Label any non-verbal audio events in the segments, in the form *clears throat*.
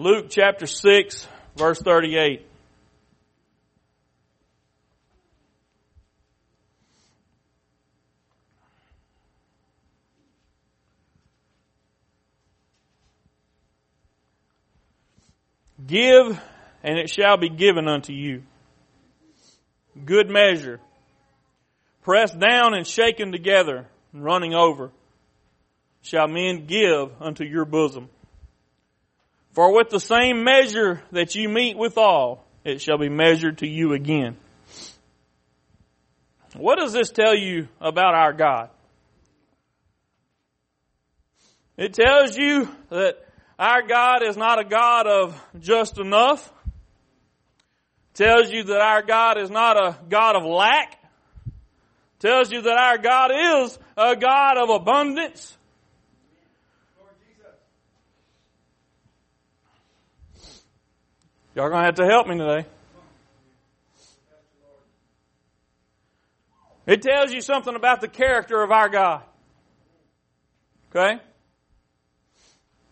Luke chapter 6, verse 38. Give, and it shall be given unto you. Good measure, pressed down and shaken together, and running over, shall men give unto your bosom. For with the same measure that you meet withal, it shall be measured to you again. What does this tell you about our God? It tells you that our God is not a God of just enough. It tells you that our God is not a God of lack. It tells you that our God is a God of abundance. Y'all gonna have to help me today. It tells you something about the character of our God. Okay?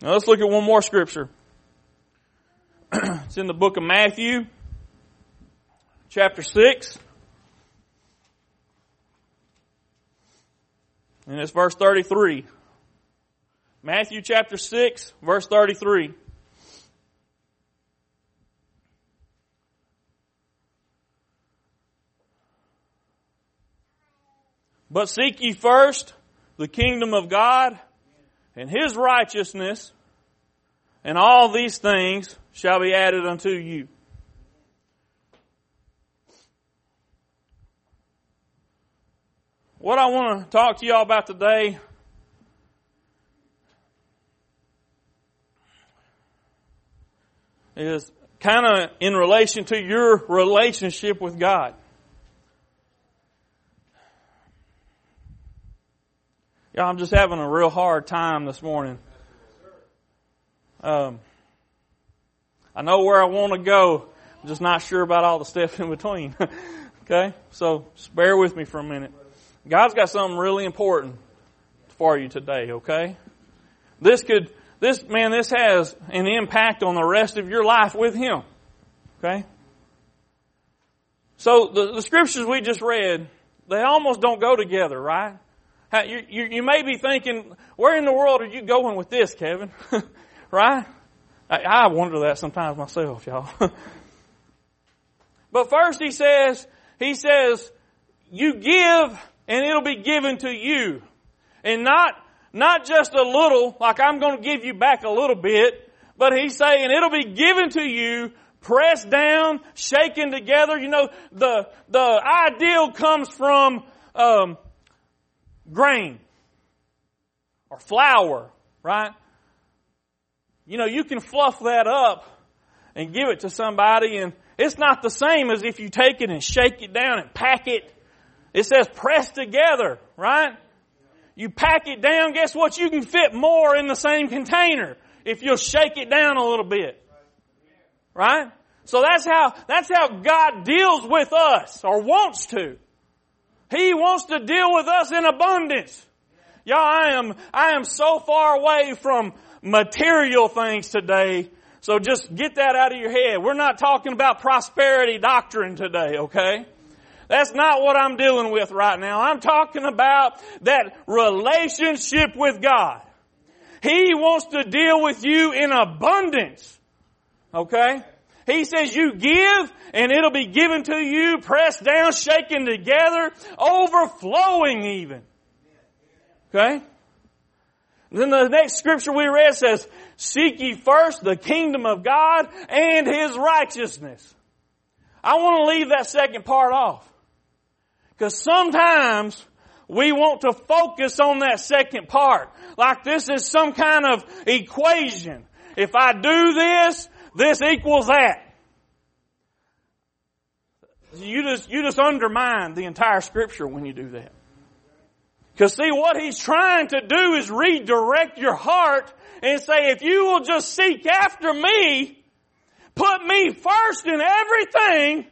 Now let's look at one more scripture. *clears throat* it's in the book of Matthew, chapter 6. And it's verse 33. Matthew chapter 6, verse 33. But seek ye first the kingdom of God and his righteousness, and all these things shall be added unto you. What I want to talk to y'all about today is kind of in relation to your relationship with God. I'm just having a real hard time this morning. Um, I know where I want to go. I'm just not sure about all the stuff in between. *laughs* okay? So just bear with me for a minute. God's got something really important for you today, okay? This could, this, man, this has an impact on the rest of your life with Him. Okay? So the, the scriptures we just read, they almost don't go together, right? You, you, you, may be thinking, where in the world are you going with this, Kevin? *laughs* right? I, I wonder that sometimes myself, y'all. *laughs* but first he says, he says, you give and it'll be given to you. And not, not just a little, like I'm going to give you back a little bit, but he's saying it'll be given to you pressed down, shaken together. You know, the, the ideal comes from, um, grain or flour, right? You know, you can fluff that up and give it to somebody and it's not the same as if you take it and shake it down and pack it. It says press together, right? You pack it down, guess what? You can fit more in the same container if you'll shake it down a little bit. Right? So that's how, that's how God deals with us, or wants to. He wants to deal with us in abundance. Y'all, I am, I am so far away from material things today. So just get that out of your head. We're not talking about prosperity doctrine today, okay? That's not what I'm dealing with right now. I'm talking about that relationship with God. He wants to deal with you in abundance. Okay? He says you give and it'll be given to you, pressed down, shaken together, overflowing even. Okay? then the next scripture we read says, seek ye first the kingdom of God and His righteousness. I want to leave that second part off. Because sometimes we want to focus on that second part. Like this is some kind of equation. If I do this, this equals that. You just, you just undermine the entire scripture when you do that. Because see, what he's trying to do is redirect your heart and say, if you will just seek after me, put me first in everything,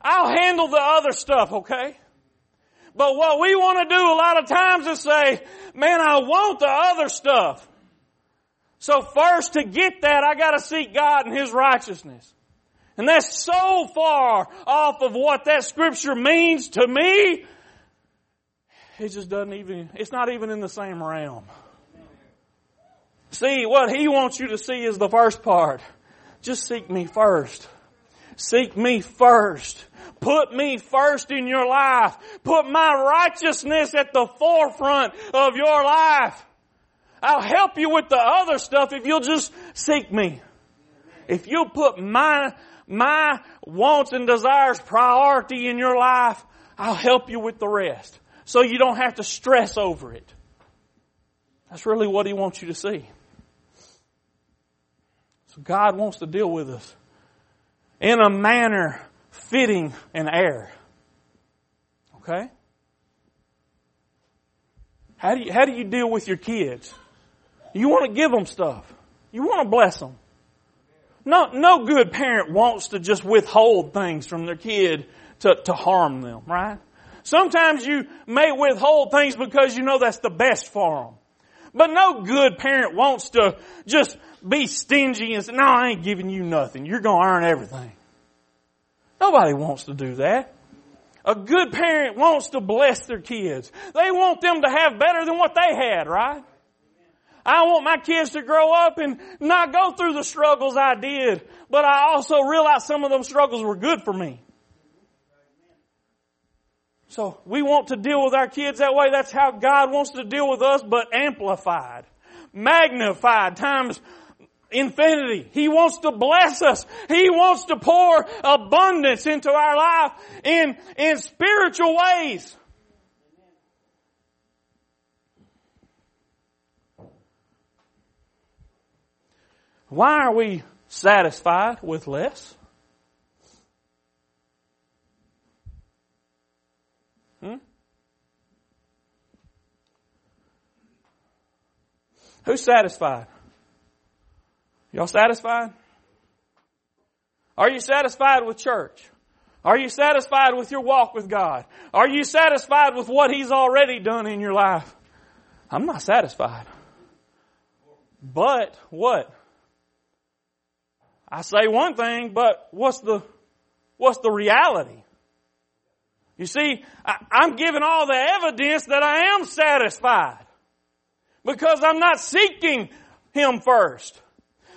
I'll handle the other stuff, okay? But what we want to do a lot of times is say, man, I want the other stuff. So first to get that, I gotta seek God and His righteousness. And that's so far off of what that scripture means to me. It just doesn't even, it's not even in the same realm. See, what He wants you to see is the first part. Just seek me first. Seek me first. Put me first in your life. Put my righteousness at the forefront of your life. I'll help you with the other stuff if you'll just seek me. If you'll put my, my wants and desires priority in your life, I'll help you with the rest. So you don't have to stress over it. That's really what He wants you to see. So God wants to deal with us in a manner fitting an heir. Okay? How do you, how do you deal with your kids? You want to give them stuff. You want to bless them. No, no good parent wants to just withhold things from their kid to, to harm them, right? Sometimes you may withhold things because you know that's the best for them. But no good parent wants to just be stingy and say, no, I ain't giving you nothing. You're going to earn everything. Nobody wants to do that. A good parent wants to bless their kids. They want them to have better than what they had, right? I want my kids to grow up and not go through the struggles I did, but I also realize some of those struggles were good for me. So we want to deal with our kids that way. That's how God wants to deal with us, but amplified, magnified times infinity. He wants to bless us. He wants to pour abundance into our life in, in spiritual ways. Why are we satisfied with less? Hmm? Who's satisfied? Y'all satisfied? Are you satisfied with church? Are you satisfied with your walk with God? Are you satisfied with what He's already done in your life? I'm not satisfied. But what? I say one thing, but what's the, what's the reality? You see, I, I'm giving all the evidence that I am satisfied. Because I'm not seeking Him first.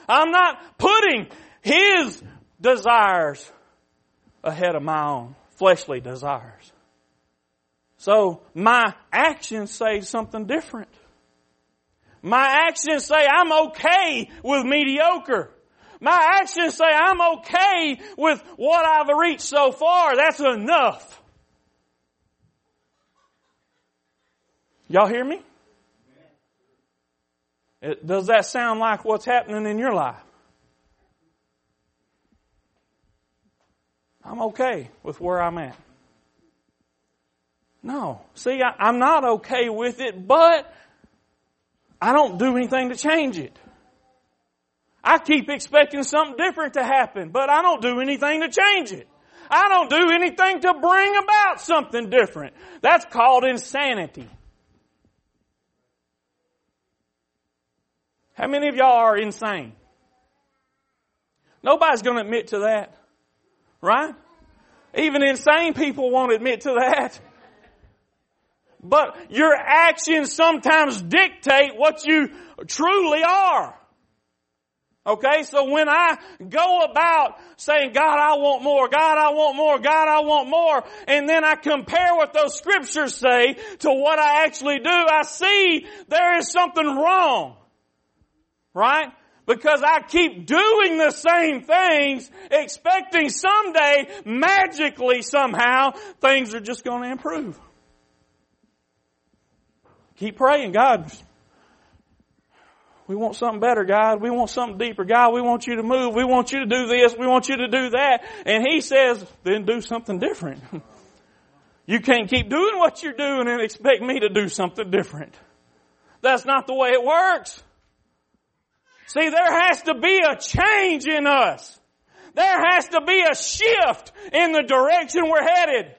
I'm not putting His desires ahead of my own fleshly desires. So my actions say something different. My actions say I'm okay with mediocre. My actions say I'm okay with what I've reached so far. That's enough. Y'all hear me? It, does that sound like what's happening in your life? I'm okay with where I'm at. No. See, I, I'm not okay with it, but I don't do anything to change it. I keep expecting something different to happen, but I don't do anything to change it. I don't do anything to bring about something different. That's called insanity. How many of y'all are insane? Nobody's going to admit to that. Right? Even insane people won't admit to that. But your actions sometimes dictate what you truly are. Okay, so when I go about saying, God, I want more, God, I want more, God, I want more, and then I compare what those scriptures say to what I actually do, I see there is something wrong. Right? Because I keep doing the same things, expecting someday, magically somehow, things are just going to improve. Keep praying, God, we want something better, God. We want something deeper. God, we want you to move. We want you to do this. We want you to do that. And He says, then do something different. *laughs* you can't keep doing what you're doing and expect me to do something different. That's not the way it works. See, there has to be a change in us. There has to be a shift in the direction we're headed.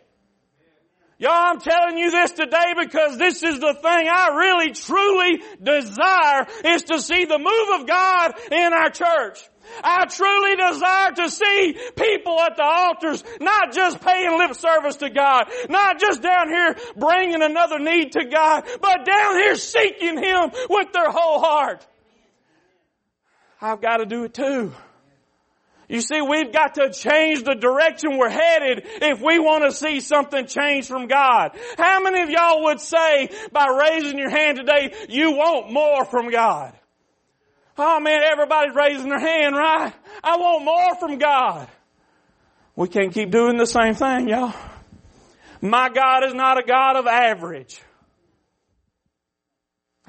Y'all, I'm telling you this today because this is the thing I really truly desire is to see the move of God in our church. I truly desire to see people at the altars not just paying lip service to God, not just down here bringing another need to God, but down here seeking Him with their whole heart. I've got to do it too. You see, we've got to change the direction we're headed if we want to see something change from God. How many of y'all would say by raising your hand today, you want more from God? Oh man, everybody's raising their hand, right? I want more from God. We can't keep doing the same thing, y'all. My God is not a God of average.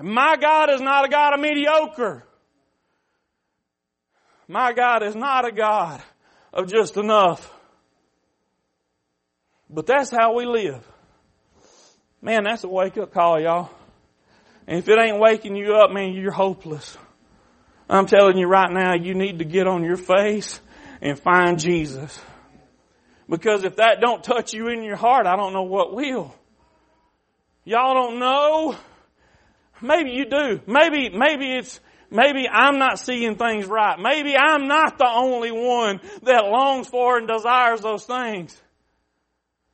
My God is not a God of mediocre. My God is not a God of just enough. But that's how we live. Man, that's a wake up call, y'all. And if it ain't waking you up, man, you're hopeless. I'm telling you right now, you need to get on your face and find Jesus. Because if that don't touch you in your heart, I don't know what will. Y'all don't know. Maybe you do. Maybe, maybe it's, maybe I'm not seeing things right. Maybe I'm not the only one that longs for and desires those things.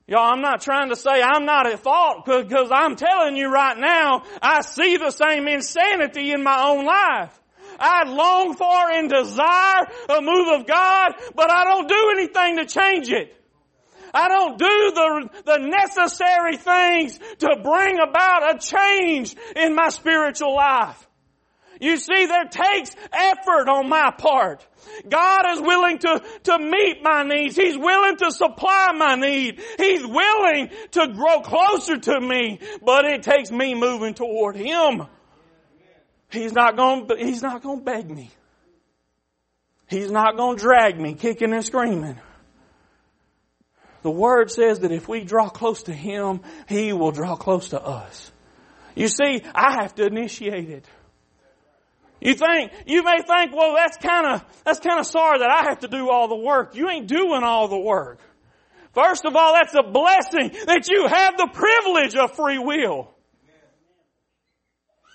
Y'all, I'm not trying to say I'm not at fault because I'm telling you right now, I see the same insanity in my own life. I long for and desire a move of God, but I don't do anything to change it. I don't do the, the necessary things to bring about a change in my spiritual life. You see, there takes effort on my part. God is willing to, to meet my needs. He's willing to supply my need. He's willing to grow closer to me, but it takes me moving toward Him. He's not going, he's not going to beg me. He's not going to drag me kicking and screaming. The Word says that if we draw close to Him, He will draw close to us. You see, I have to initiate it. You think, you may think, well, that's kinda, that's kinda sorry that I have to do all the work. You ain't doing all the work. First of all, that's a blessing that you have the privilege of free will.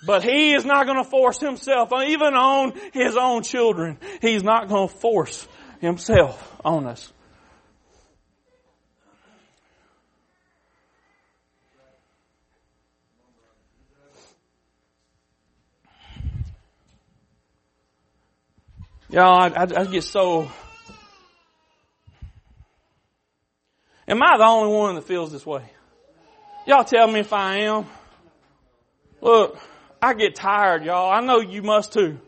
But he is not going to force himself, even on his own children. He's not going to force himself on us. Y'all, I, I, I get so. Am I the only one that feels this way? Y'all tell me if I am. Look, I get tired, y'all. I know you must too.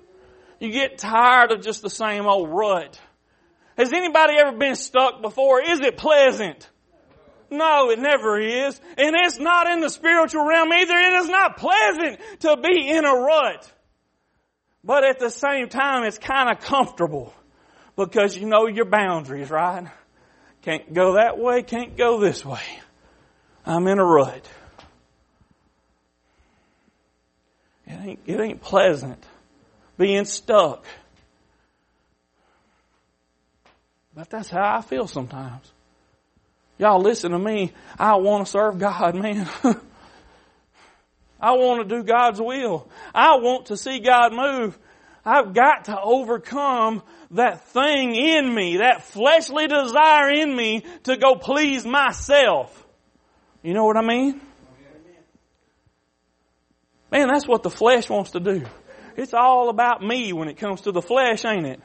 You get tired of just the same old rut. Has anybody ever been stuck before? Is it pleasant? No, it never is. And it's not in the spiritual realm either. It is not pleasant to be in a rut. But at the same time, it's kind of comfortable because you know your boundaries, right? Can't go that way, can't go this way. I'm in a rut. It ain't, it ain't pleasant being stuck. But that's how I feel sometimes. Y'all listen to me. I want to serve God, man. *laughs* I want to do God's will. I want to see God move. I've got to overcome that thing in me, that fleshly desire in me to go please myself. You know what I mean? Man, that's what the flesh wants to do. It's all about me when it comes to the flesh, ain't it?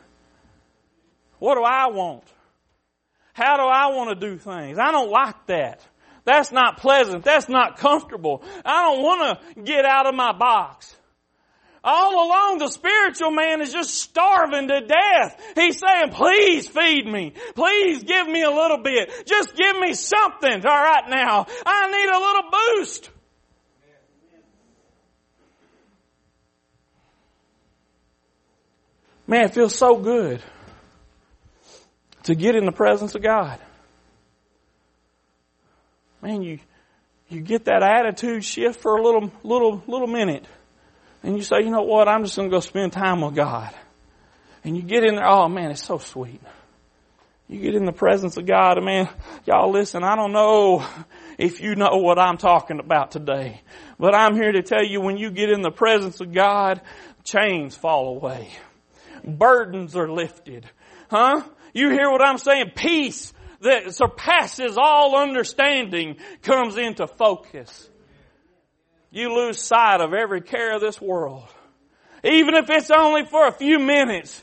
What do I want? How do I want to do things? I don't like that. That's not pleasant. That's not comfortable. I don't want to get out of my box. All along, the spiritual man is just starving to death. He's saying, please feed me. Please give me a little bit. Just give me something. All right now. I need a little boost. Man, it feels so good to get in the presence of God. Man, you, you get that attitude shift for a little, little, little minute. And you say, you know what, I'm just going to go spend time with God. And you get in there, oh man, it's so sweet. You get in the presence of God, and man, y'all listen, I don't know if you know what I'm talking about today. But I'm here to tell you when you get in the presence of God, chains fall away. Burdens are lifted. Huh? You hear what I'm saying? Peace that surpasses all understanding comes into focus. You lose sight of every care of this world. Even if it's only for a few minutes,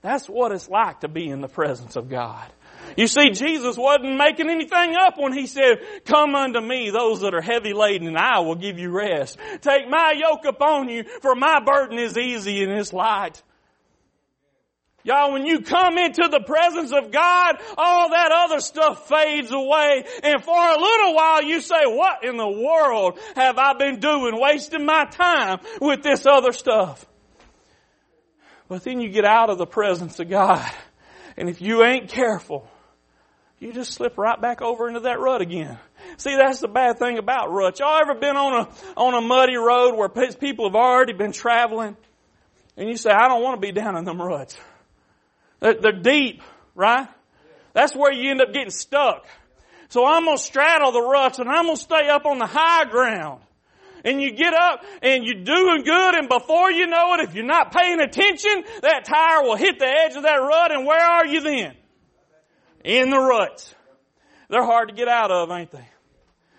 that's what it's like to be in the presence of God. You see, Jesus wasn't making anything up when He said, come unto me, those that are heavy laden, and I will give you rest. Take my yoke upon you, for my burden is easy and it's light. Y'all, when you come into the presence of God, all that other stuff fades away. And for a little while you say, what in the world have I been doing? Wasting my time with this other stuff. But then you get out of the presence of God. And if you ain't careful, you just slip right back over into that rut again. See, that's the bad thing about ruts. Y'all ever been on a, on a muddy road where people have already been traveling? And you say, I don't want to be down in them ruts. They're, they're deep, right? That's where you end up getting stuck. So I'm gonna straddle the ruts and I'm gonna stay up on the high ground. And you get up and you're doing good and before you know it, if you're not paying attention, that tire will hit the edge of that rut and where are you then? In the ruts. They're hard to get out of, ain't they?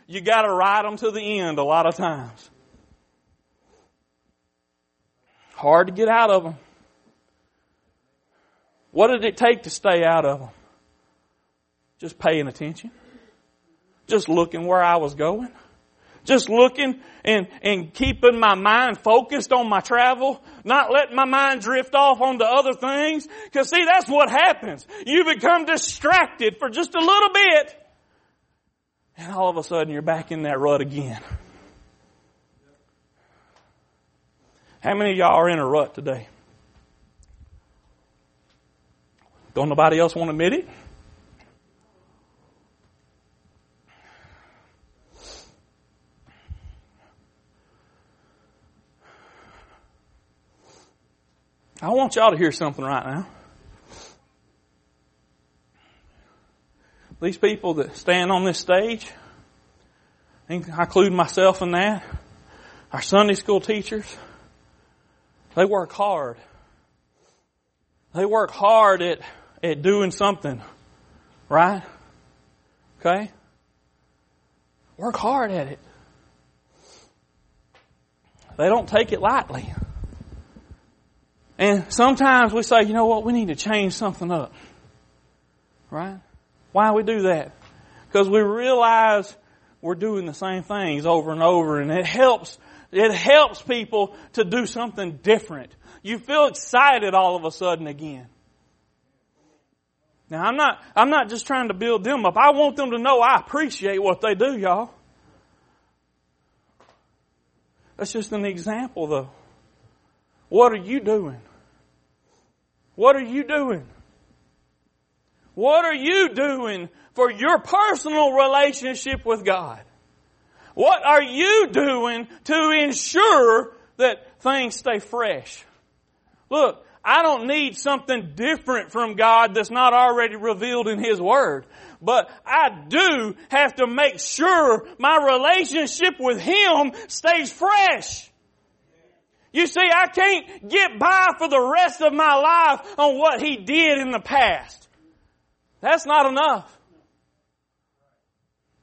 You gotta ride them to the end a lot of times. Hard to get out of them. What did it take to stay out of them? Just paying attention. Just looking where I was going. Just looking and, and keeping my mind focused on my travel, not letting my mind drift off onto other things. Cause see, that's what happens. You become distracted for just a little bit, and all of a sudden you're back in that rut again. How many of y'all are in a rut today? Don't nobody else want to admit it? I want y'all to hear something right now. These people that stand on this stage, I include myself in that, our Sunday school teachers, they work hard. They work hard at at doing something. Right? Okay? Work hard at it. They don't take it lightly. And sometimes we say, you know what, we need to change something up. Right? Why we do that? Because we realize we're doing the same things over and over and it helps, it helps people to do something different. You feel excited all of a sudden again. Now I'm not, I'm not just trying to build them up. I want them to know I appreciate what they do, y'all. That's just an example though. What are you doing? What are you doing? What are you doing for your personal relationship with God? What are you doing to ensure that things stay fresh? Look, I don't need something different from God that's not already revealed in His Word. But I do have to make sure my relationship with Him stays fresh. You see, I can't get by for the rest of my life on what He did in the past. That's not enough.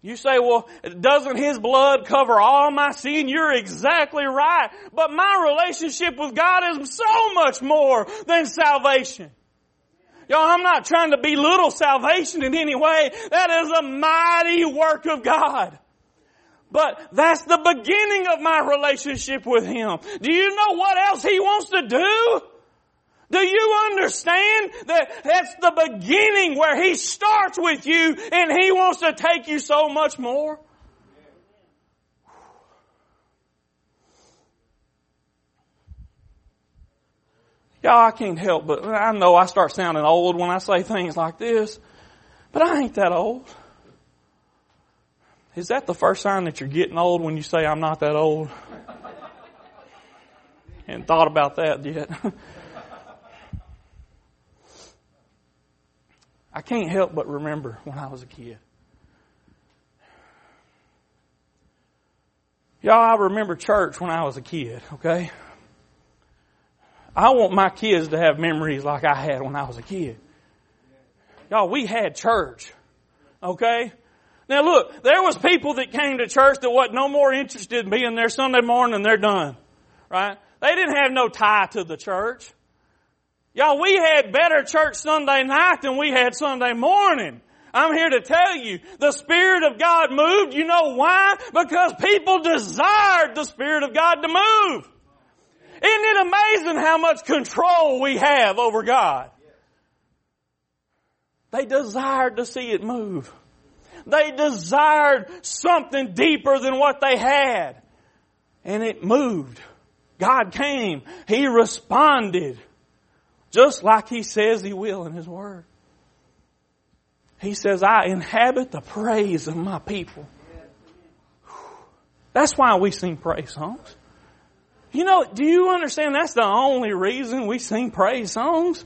You say, well, doesn't His blood cover all my sin? You're exactly right. But my relationship with God is so much more than salvation. Y'all, I'm not trying to belittle salvation in any way. That is a mighty work of God. But that's the beginning of my relationship with Him. Do you know what else He wants to do? Do you understand that that's the beginning where He starts with you and He wants to take you so much more? Y'all, I can't help but I know I start sounding old when I say things like this, but I ain't that old. Is that the first sign that you're getting old when you say I'm not that old? *laughs* Hadn't thought about that yet. *laughs* I can't help but remember when I was a kid. Y'all, I remember church when I was a kid, okay? I want my kids to have memories like I had when I was a kid. Y'all, we had church. Okay? Now look, there was people that came to church that wasn't no more interested in being there Sunday morning and they're done. Right? They didn't have no tie to the church. Y'all, we had better church Sunday night than we had Sunday morning. I'm here to tell you, the Spirit of God moved. You know why? Because people desired the Spirit of God to move. Isn't it amazing how much control we have over God? They desired to see it move. They desired something deeper than what they had. And it moved. God came. He responded. Just like He says He will in His Word. He says, I inhabit the praise of my people. That's why we sing praise songs. You know, do you understand that's the only reason we sing praise songs?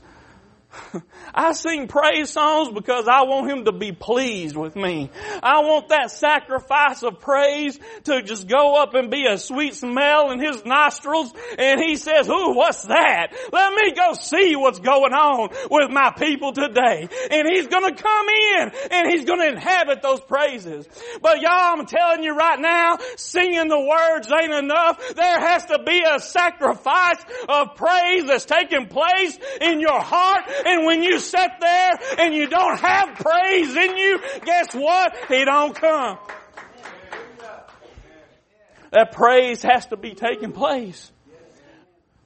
*laughs* I sing praise songs because I want Him to be pleased with me. I want that sacrifice of praise to just go up and be a sweet smell in His nostrils. And He says, ooh, what's that? Let me go see what's going on with my people today. And He's gonna come in and He's gonna inhabit those praises. But y'all, I'm telling you right now, singing the words ain't enough. There has to be a sacrifice of praise that's taking place in your heart and when you sit there and you don't have praise in you, guess what? He don't come. That praise has to be taking place.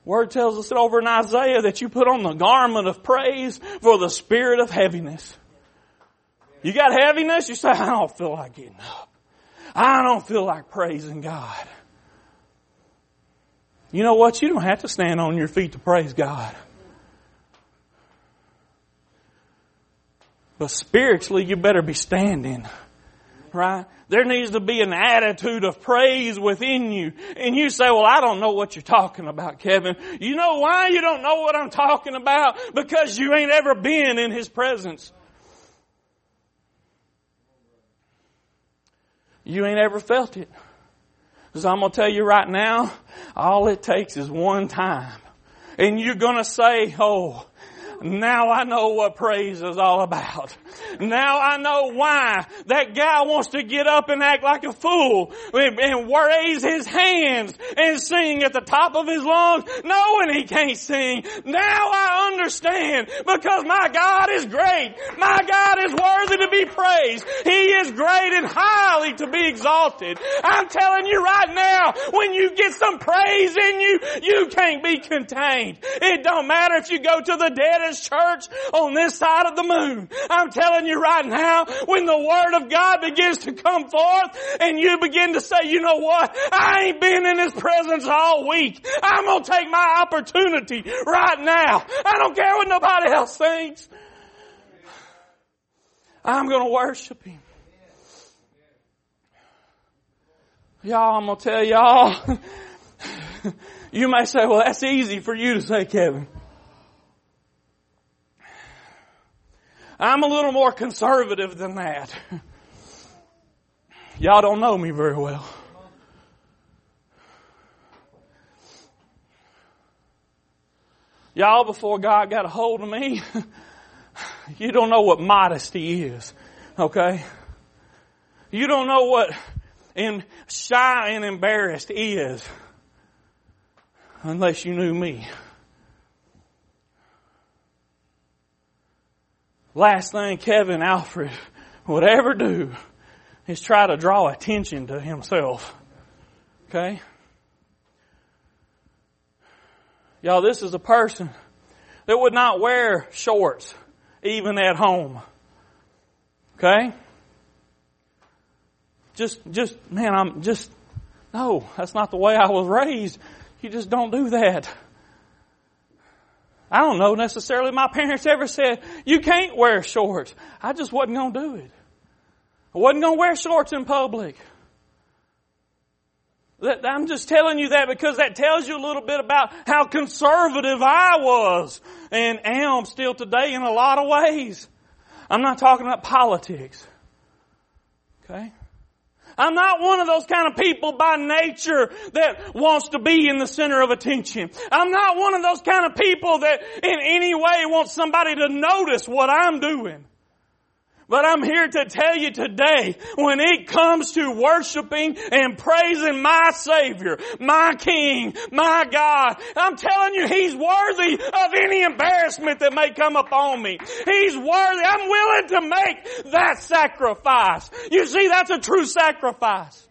Word tells us over in Isaiah that you put on the garment of praise for the spirit of heaviness. You got heaviness, you say, I don't feel like getting up. I don't feel like praising God. You know what? You don't have to stand on your feet to praise God. But spiritually, you better be standing. Right? There needs to be an attitude of praise within you. And you say, well, I don't know what you're talking about, Kevin. You know why you don't know what I'm talking about? Because you ain't ever been in His presence. You ain't ever felt it. Because I'm going to tell you right now, all it takes is one time. And you're going to say, oh, now I know what praise is all about. Now I know why that guy wants to get up and act like a fool and, raise his hands and sing at the top of his lungs knowing he can't sing. Now I understand because my God is great. My God is worthy to be praised. He is great and highly to be exalted. I'm telling you right now, when you get some praise in you, you can't be contained. It don't matter if you go to the deadest church on this side of the moon. I'm telling you right now, when the Word of God begins to come forth and you begin to say, you know what? I ain't been in His presence all week. I'm gonna take my opportunity right now. I don't care what nobody else thinks. I'm gonna worship Him. Y'all, I'm gonna tell y'all, *laughs* you may say, well that's easy for you to say, Kevin. I'm a little more conservative than that. *laughs* Y'all don't know me very well. Y'all, before God got a hold of me, *laughs* you don't know what modesty is. Okay? You don't know what in shy and embarrassed is unless you knew me. Last thing Kevin Alfred *laughs* would ever do is try to draw attention to himself. Okay? Y'all, this is a person that would not wear shorts even at home. Okay? Just, just, man, I'm just, no, that's not the way I was raised. You just don't do that. I don't know necessarily my parents ever said, you can't wear shorts. I just wasn't going to do it. I wasn't going to wear shorts in public. I'm just telling you that because that tells you a little bit about how conservative I was and am still today in a lot of ways. I'm not talking about politics. Okay? I'm not one of those kind of people by nature that wants to be in the center of attention. I'm not one of those kind of people that in any way wants somebody to notice what I'm doing. But I'm here to tell you today, when it comes to worshiping and praising my Savior, my King, my God, I'm telling you, He's worthy of any embarrassment that may come upon me. He's worthy. I'm willing to make that sacrifice. You see, that's a true sacrifice.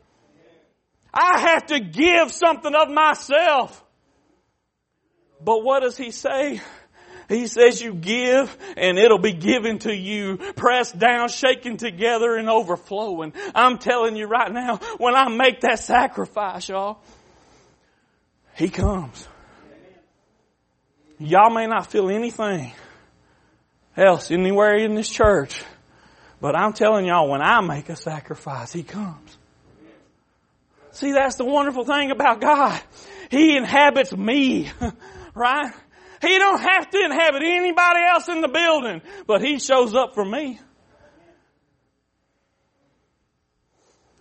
I have to give something of myself. But what does He say? He says you give and it'll be given to you, pressed down, shaken together and overflowing. I'm telling you right now, when I make that sacrifice, y'all, He comes. Y'all may not feel anything else anywhere in this church, but I'm telling y'all, when I make a sacrifice, He comes. See, that's the wonderful thing about God. He inhabits me, *laughs* right? He don't have to inhabit anybody else in the building, but he shows up for me.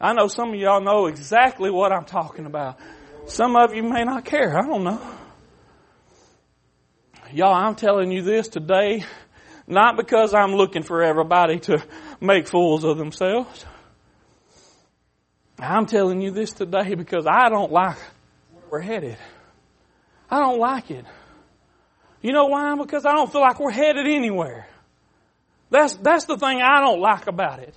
I know some of y'all know exactly what I'm talking about. Some of you may not care. I don't know. Y'all, I'm telling you this today, not because I'm looking for everybody to make fools of themselves. I'm telling you this today because I don't like where we're headed. I don't like it. You know why? Because I don't feel like we're headed anywhere. That's, that's the thing I don't like about it.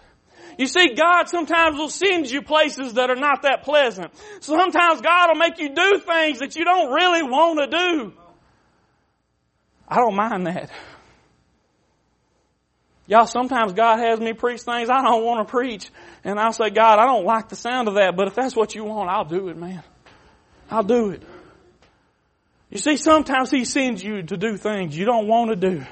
You see, God sometimes will send you places that are not that pleasant. Sometimes God will make you do things that you don't really want to do. I don't mind that. Y'all, sometimes God has me preach things I don't want to preach. And I'll say, God, I don't like the sound of that, but if that's what you want, I'll do it, man. I'll do it. You see, sometimes He sends you to do things you don't want to do.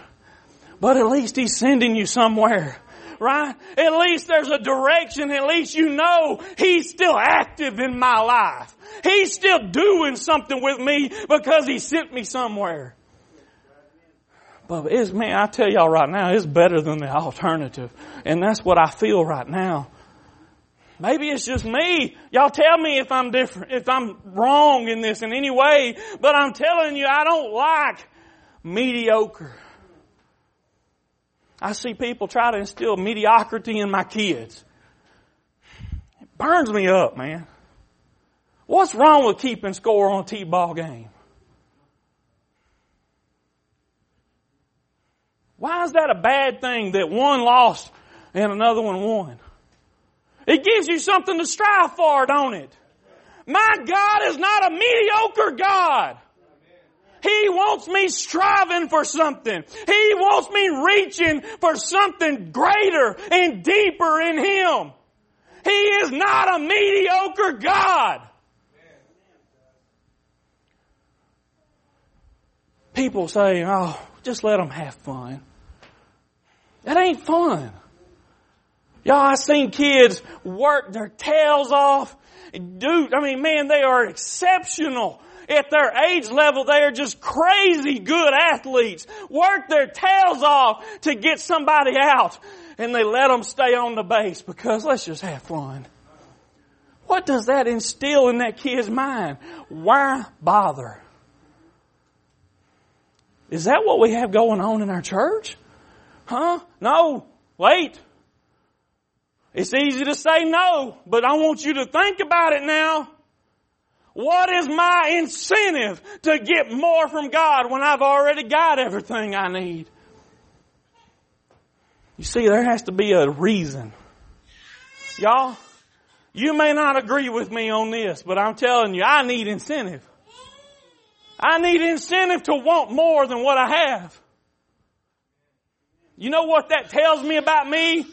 But at least He's sending you somewhere. Right? At least there's a direction. At least you know He's still active in my life. He's still doing something with me because He sent me somewhere. But it's, man, I tell y'all right now, it's better than the alternative. And that's what I feel right now. Maybe it's just me. Y'all tell me if I'm different, if I'm wrong in this in any way, but I'm telling you, I don't like mediocre. I see people try to instill mediocrity in my kids. It burns me up, man. What's wrong with keeping score on a T-ball game? Why is that a bad thing that one lost and another one won? It gives you something to strive for, don't it? My God is not a mediocre God. He wants me striving for something. He wants me reaching for something greater and deeper in Him. He is not a mediocre God. People say, oh, just let them have fun. That ain't fun. Y'all, I seen kids work their tails off. Dude, I mean, man, they are exceptional. At their age level, they are just crazy good athletes. Work their tails off to get somebody out. And they let them stay on the base because let's just have fun. What does that instill in that kid's mind? Why bother? Is that what we have going on in our church? Huh? No. Wait. It's easy to say no, but I want you to think about it now. What is my incentive to get more from God when I've already got everything I need? You see, there has to be a reason. Y'all, you may not agree with me on this, but I'm telling you, I need incentive. I need incentive to want more than what I have. You know what that tells me about me?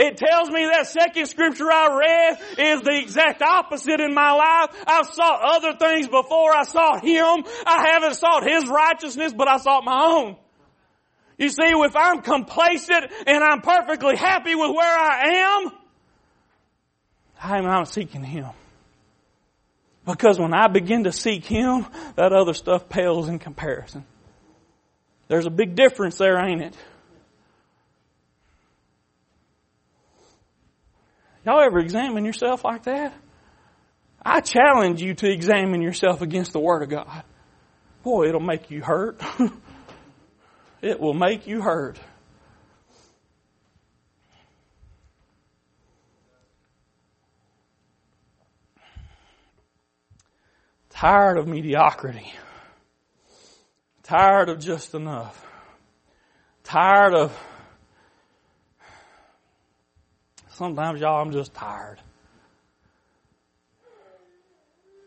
It tells me that second scripture I read is the exact opposite in my life. I've sought other things before I sought Him. I haven't sought His righteousness, but I sought my own. You see, if I'm complacent and I'm perfectly happy with where I am, I'm not seeking Him. Because when I begin to seek Him, that other stuff pales in comparison. There's a big difference there, ain't it? Y'all ever examine yourself like that? I challenge you to examine yourself against the Word of God. Boy, it'll make you hurt. *laughs* it will make you hurt. Tired of mediocrity. Tired of just enough. Tired of sometimes y'all I'm just tired.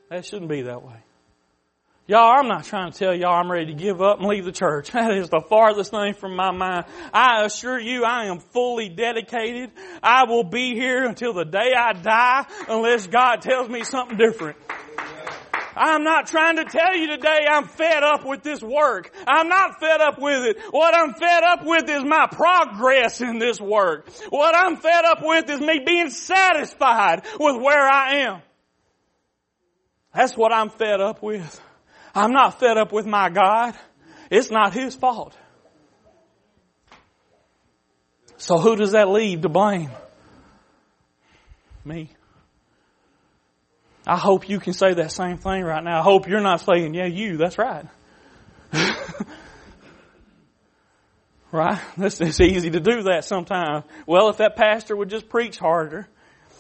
That shouldn't be that way. Y'all, I'm not trying to tell y'all I'm ready to give up and leave the church. *laughs* That is the farthest thing from my mind. I assure you I am fully dedicated. I will be here until the day I die unless God tells me something different. I'm not trying to tell you today I'm fed up with this work. I'm not fed up with it. What I'm fed up with is my progress in this work. What I'm fed up with is me being satisfied with where I am. That's what I'm fed up with. I'm not fed up with my God. It's not His fault. So who does that leave to blame? Me. I hope you can say that same thing right now. I hope you're not saying, yeah, you, that's right. *laughs* right? It's, it's easy to do that sometimes. Well, if that pastor would just preach harder,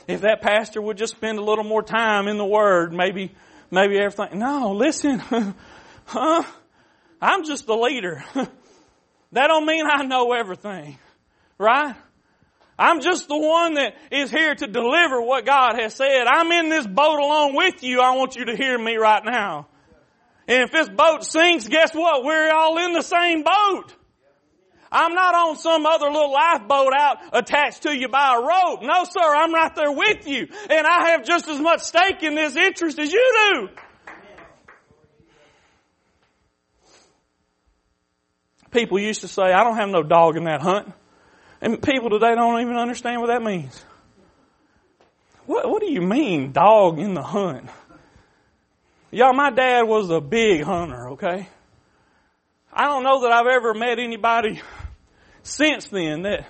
if that pastor would just spend a little more time in the Word, maybe, maybe everything. No, listen. *laughs* huh? I'm just the leader. *laughs* that don't mean I know everything. Right? I'm just the one that is here to deliver what God has said. I'm in this boat along with you. I want you to hear me right now. And if this boat sinks, guess what? We're all in the same boat. I'm not on some other little lifeboat out attached to you by a rope. No, sir, I'm right there with you. And I have just as much stake in this interest as you do. People used to say, I don't have no dog in that hunt. And people today don't even understand what that means. What, what do you mean, dog in the hunt? Y'all, my dad was a big hunter, okay? I don't know that I've ever met anybody since then that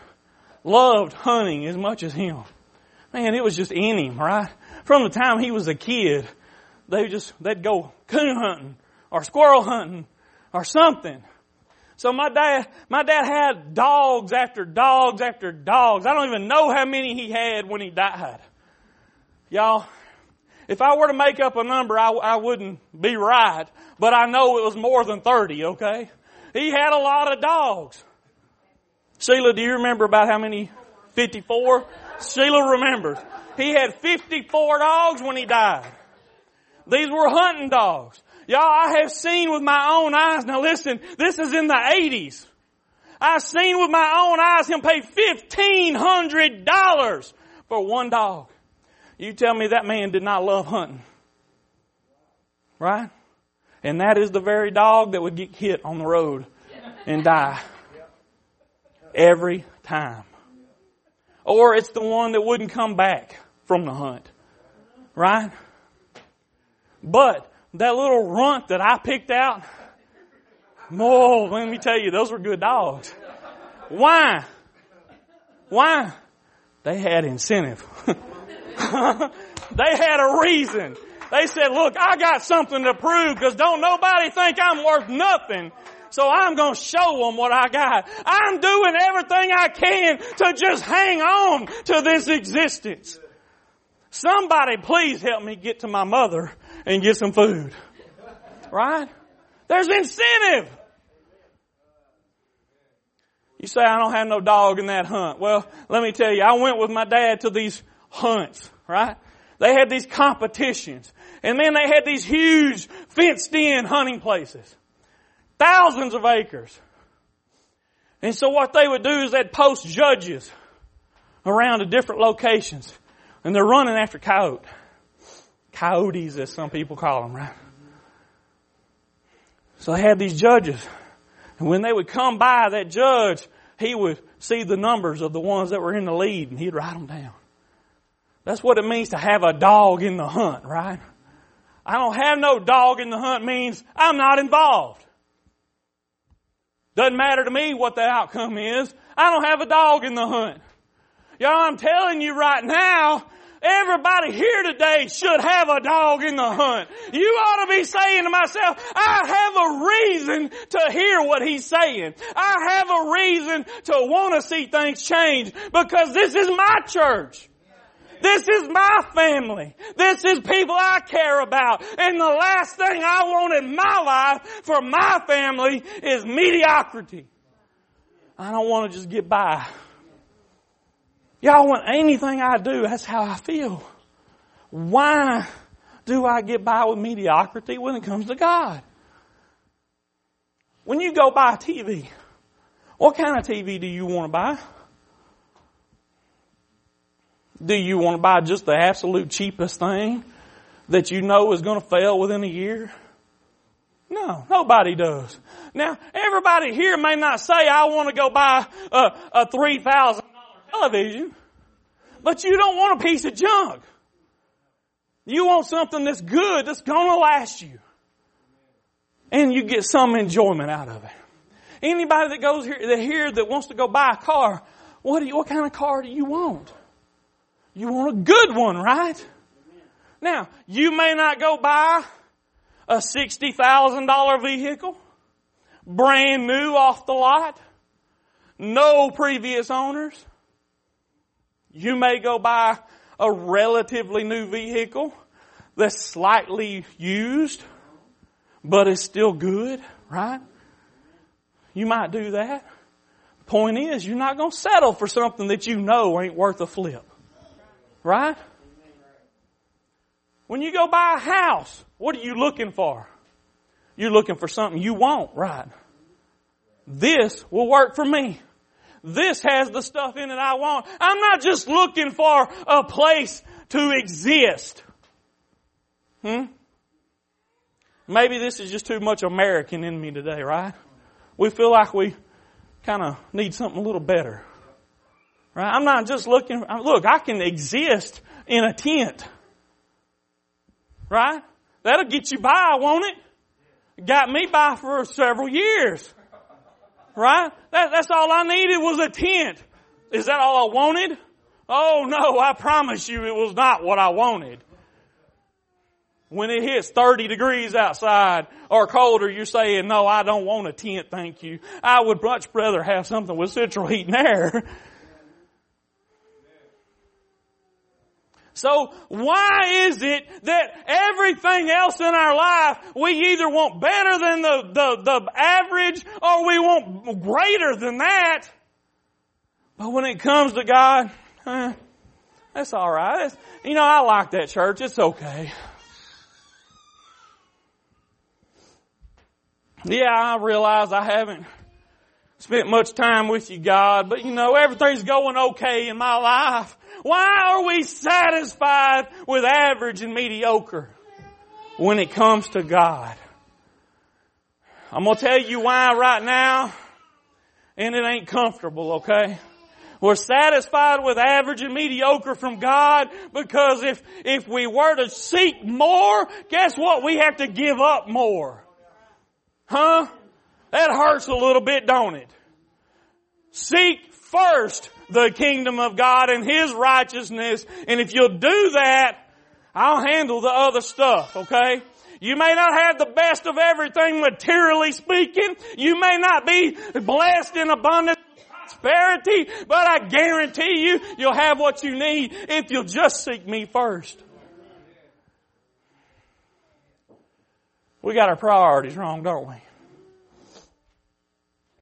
loved hunting as much as him. Man, it was just in him, right? From the time he was a kid, they just, they'd go coon hunting or squirrel hunting or something. So my dad, my dad had dogs after dogs after dogs. I don't even know how many he had when he died. Y'all, if I were to make up a number, I, I wouldn't be right, but I know it was more than 30, okay? He had a lot of dogs. Sheila, do you remember about how many? 54? Sheila remembers. He had 54 dogs when he died. These were hunting dogs. Y'all, I have seen with my own eyes. Now listen, this is in the 80s. I've seen with my own eyes him pay $1,500 for one dog. You tell me that man did not love hunting. Right? And that is the very dog that would get hit on the road and die. Every time. Or it's the one that wouldn't come back from the hunt. Right? But that little runt that I picked out, oh, let me tell you, those were good dogs. Why? Why? They had incentive. *laughs* they had a reason. They said, look, I got something to prove because don't nobody think I'm worth nothing. So I'm going to show them what I got. I'm doing everything I can to just hang on to this existence. Somebody please help me get to my mother and get some food. Right? There's incentive. You say, I don't have no dog in that hunt. Well, let me tell you, I went with my dad to these hunts, right? They had these competitions. And then they had these huge fenced in hunting places. Thousands of acres. And so what they would do is they'd post judges around to different locations. And they're running after coyote coyotes as some people call them, right? So they had these judges. And when they would come by that judge, he would see the numbers of the ones that were in the lead and he'd write them down. That's what it means to have a dog in the hunt, right? I don't have no dog in the hunt means I'm not involved. Doesn't matter to me what the outcome is. I don't have a dog in the hunt. Y'all, I'm telling you right now, Everybody here today should have a dog in the hunt. You ought to be saying to myself, I have a reason to hear what he's saying. I have a reason to want to see things change because this is my church. This is my family. This is people I care about. And the last thing I want in my life for my family is mediocrity. I don't want to just get by. Y'all, when anything I do, that's how I feel. Why do I get by with mediocrity when it comes to God? When you go buy a TV, what kind of TV do you want to buy? Do you want to buy just the absolute cheapest thing that you know is going to fail within a year? No, nobody does. Now, everybody here may not say, I want to go buy a, a $3,000 television, but you don't want a piece of junk. You want something that's good, that's gonna last you. And you get some enjoyment out of it. Anybody that goes here, that here that wants to go buy a car, what do you, what kind of car do you want? You want a good one, right? Now, you may not go buy a $60,000 vehicle, brand new off the lot, no previous owners. You may go buy a relatively new vehicle that's slightly used, but is still good, right? You might do that. Point is, you're not going to settle for something that you know ain't worth a flip. Right? When you go buy a house, what are you looking for? You're looking for something you want, right? This will work for me. This has the stuff in it I want. I'm not just looking for a place to exist. Hmm? Maybe this is just too much American in me today, right? We feel like we kind of need something a little better. Right? I'm not just looking, look, I can exist in a tent. Right? That'll get you by, won't it? Got me by for several years. Right? That, that's all I needed was a tent. Is that all I wanted? Oh no, I promise you it was not what I wanted. When it hits 30 degrees outside or colder, you're saying, no, I don't want a tent, thank you. I would much rather have something with central heat and air. So why is it that everything else in our life we either want better than the, the, the average or we want greater than that? But when it comes to God, eh, that's alright. You know, I like that church. It's okay. Yeah, I realize I haven't spent much time with you, God, but you know, everything's going okay in my life. Why are we satisfied with average and mediocre when it comes to God? I'm gonna tell you why right now, and it ain't comfortable, okay? We're satisfied with average and mediocre from God because if, if we were to seek more, guess what? We have to give up more. Huh? That hurts a little bit, don't it? Seek first the kingdom of God and His righteousness. And if you'll do that, I'll handle the other stuff, okay? You may not have the best of everything materially speaking. You may not be blessed in abundant prosperity, but I guarantee you, you'll have what you need if you'll just seek me first. We got our priorities wrong, don't we?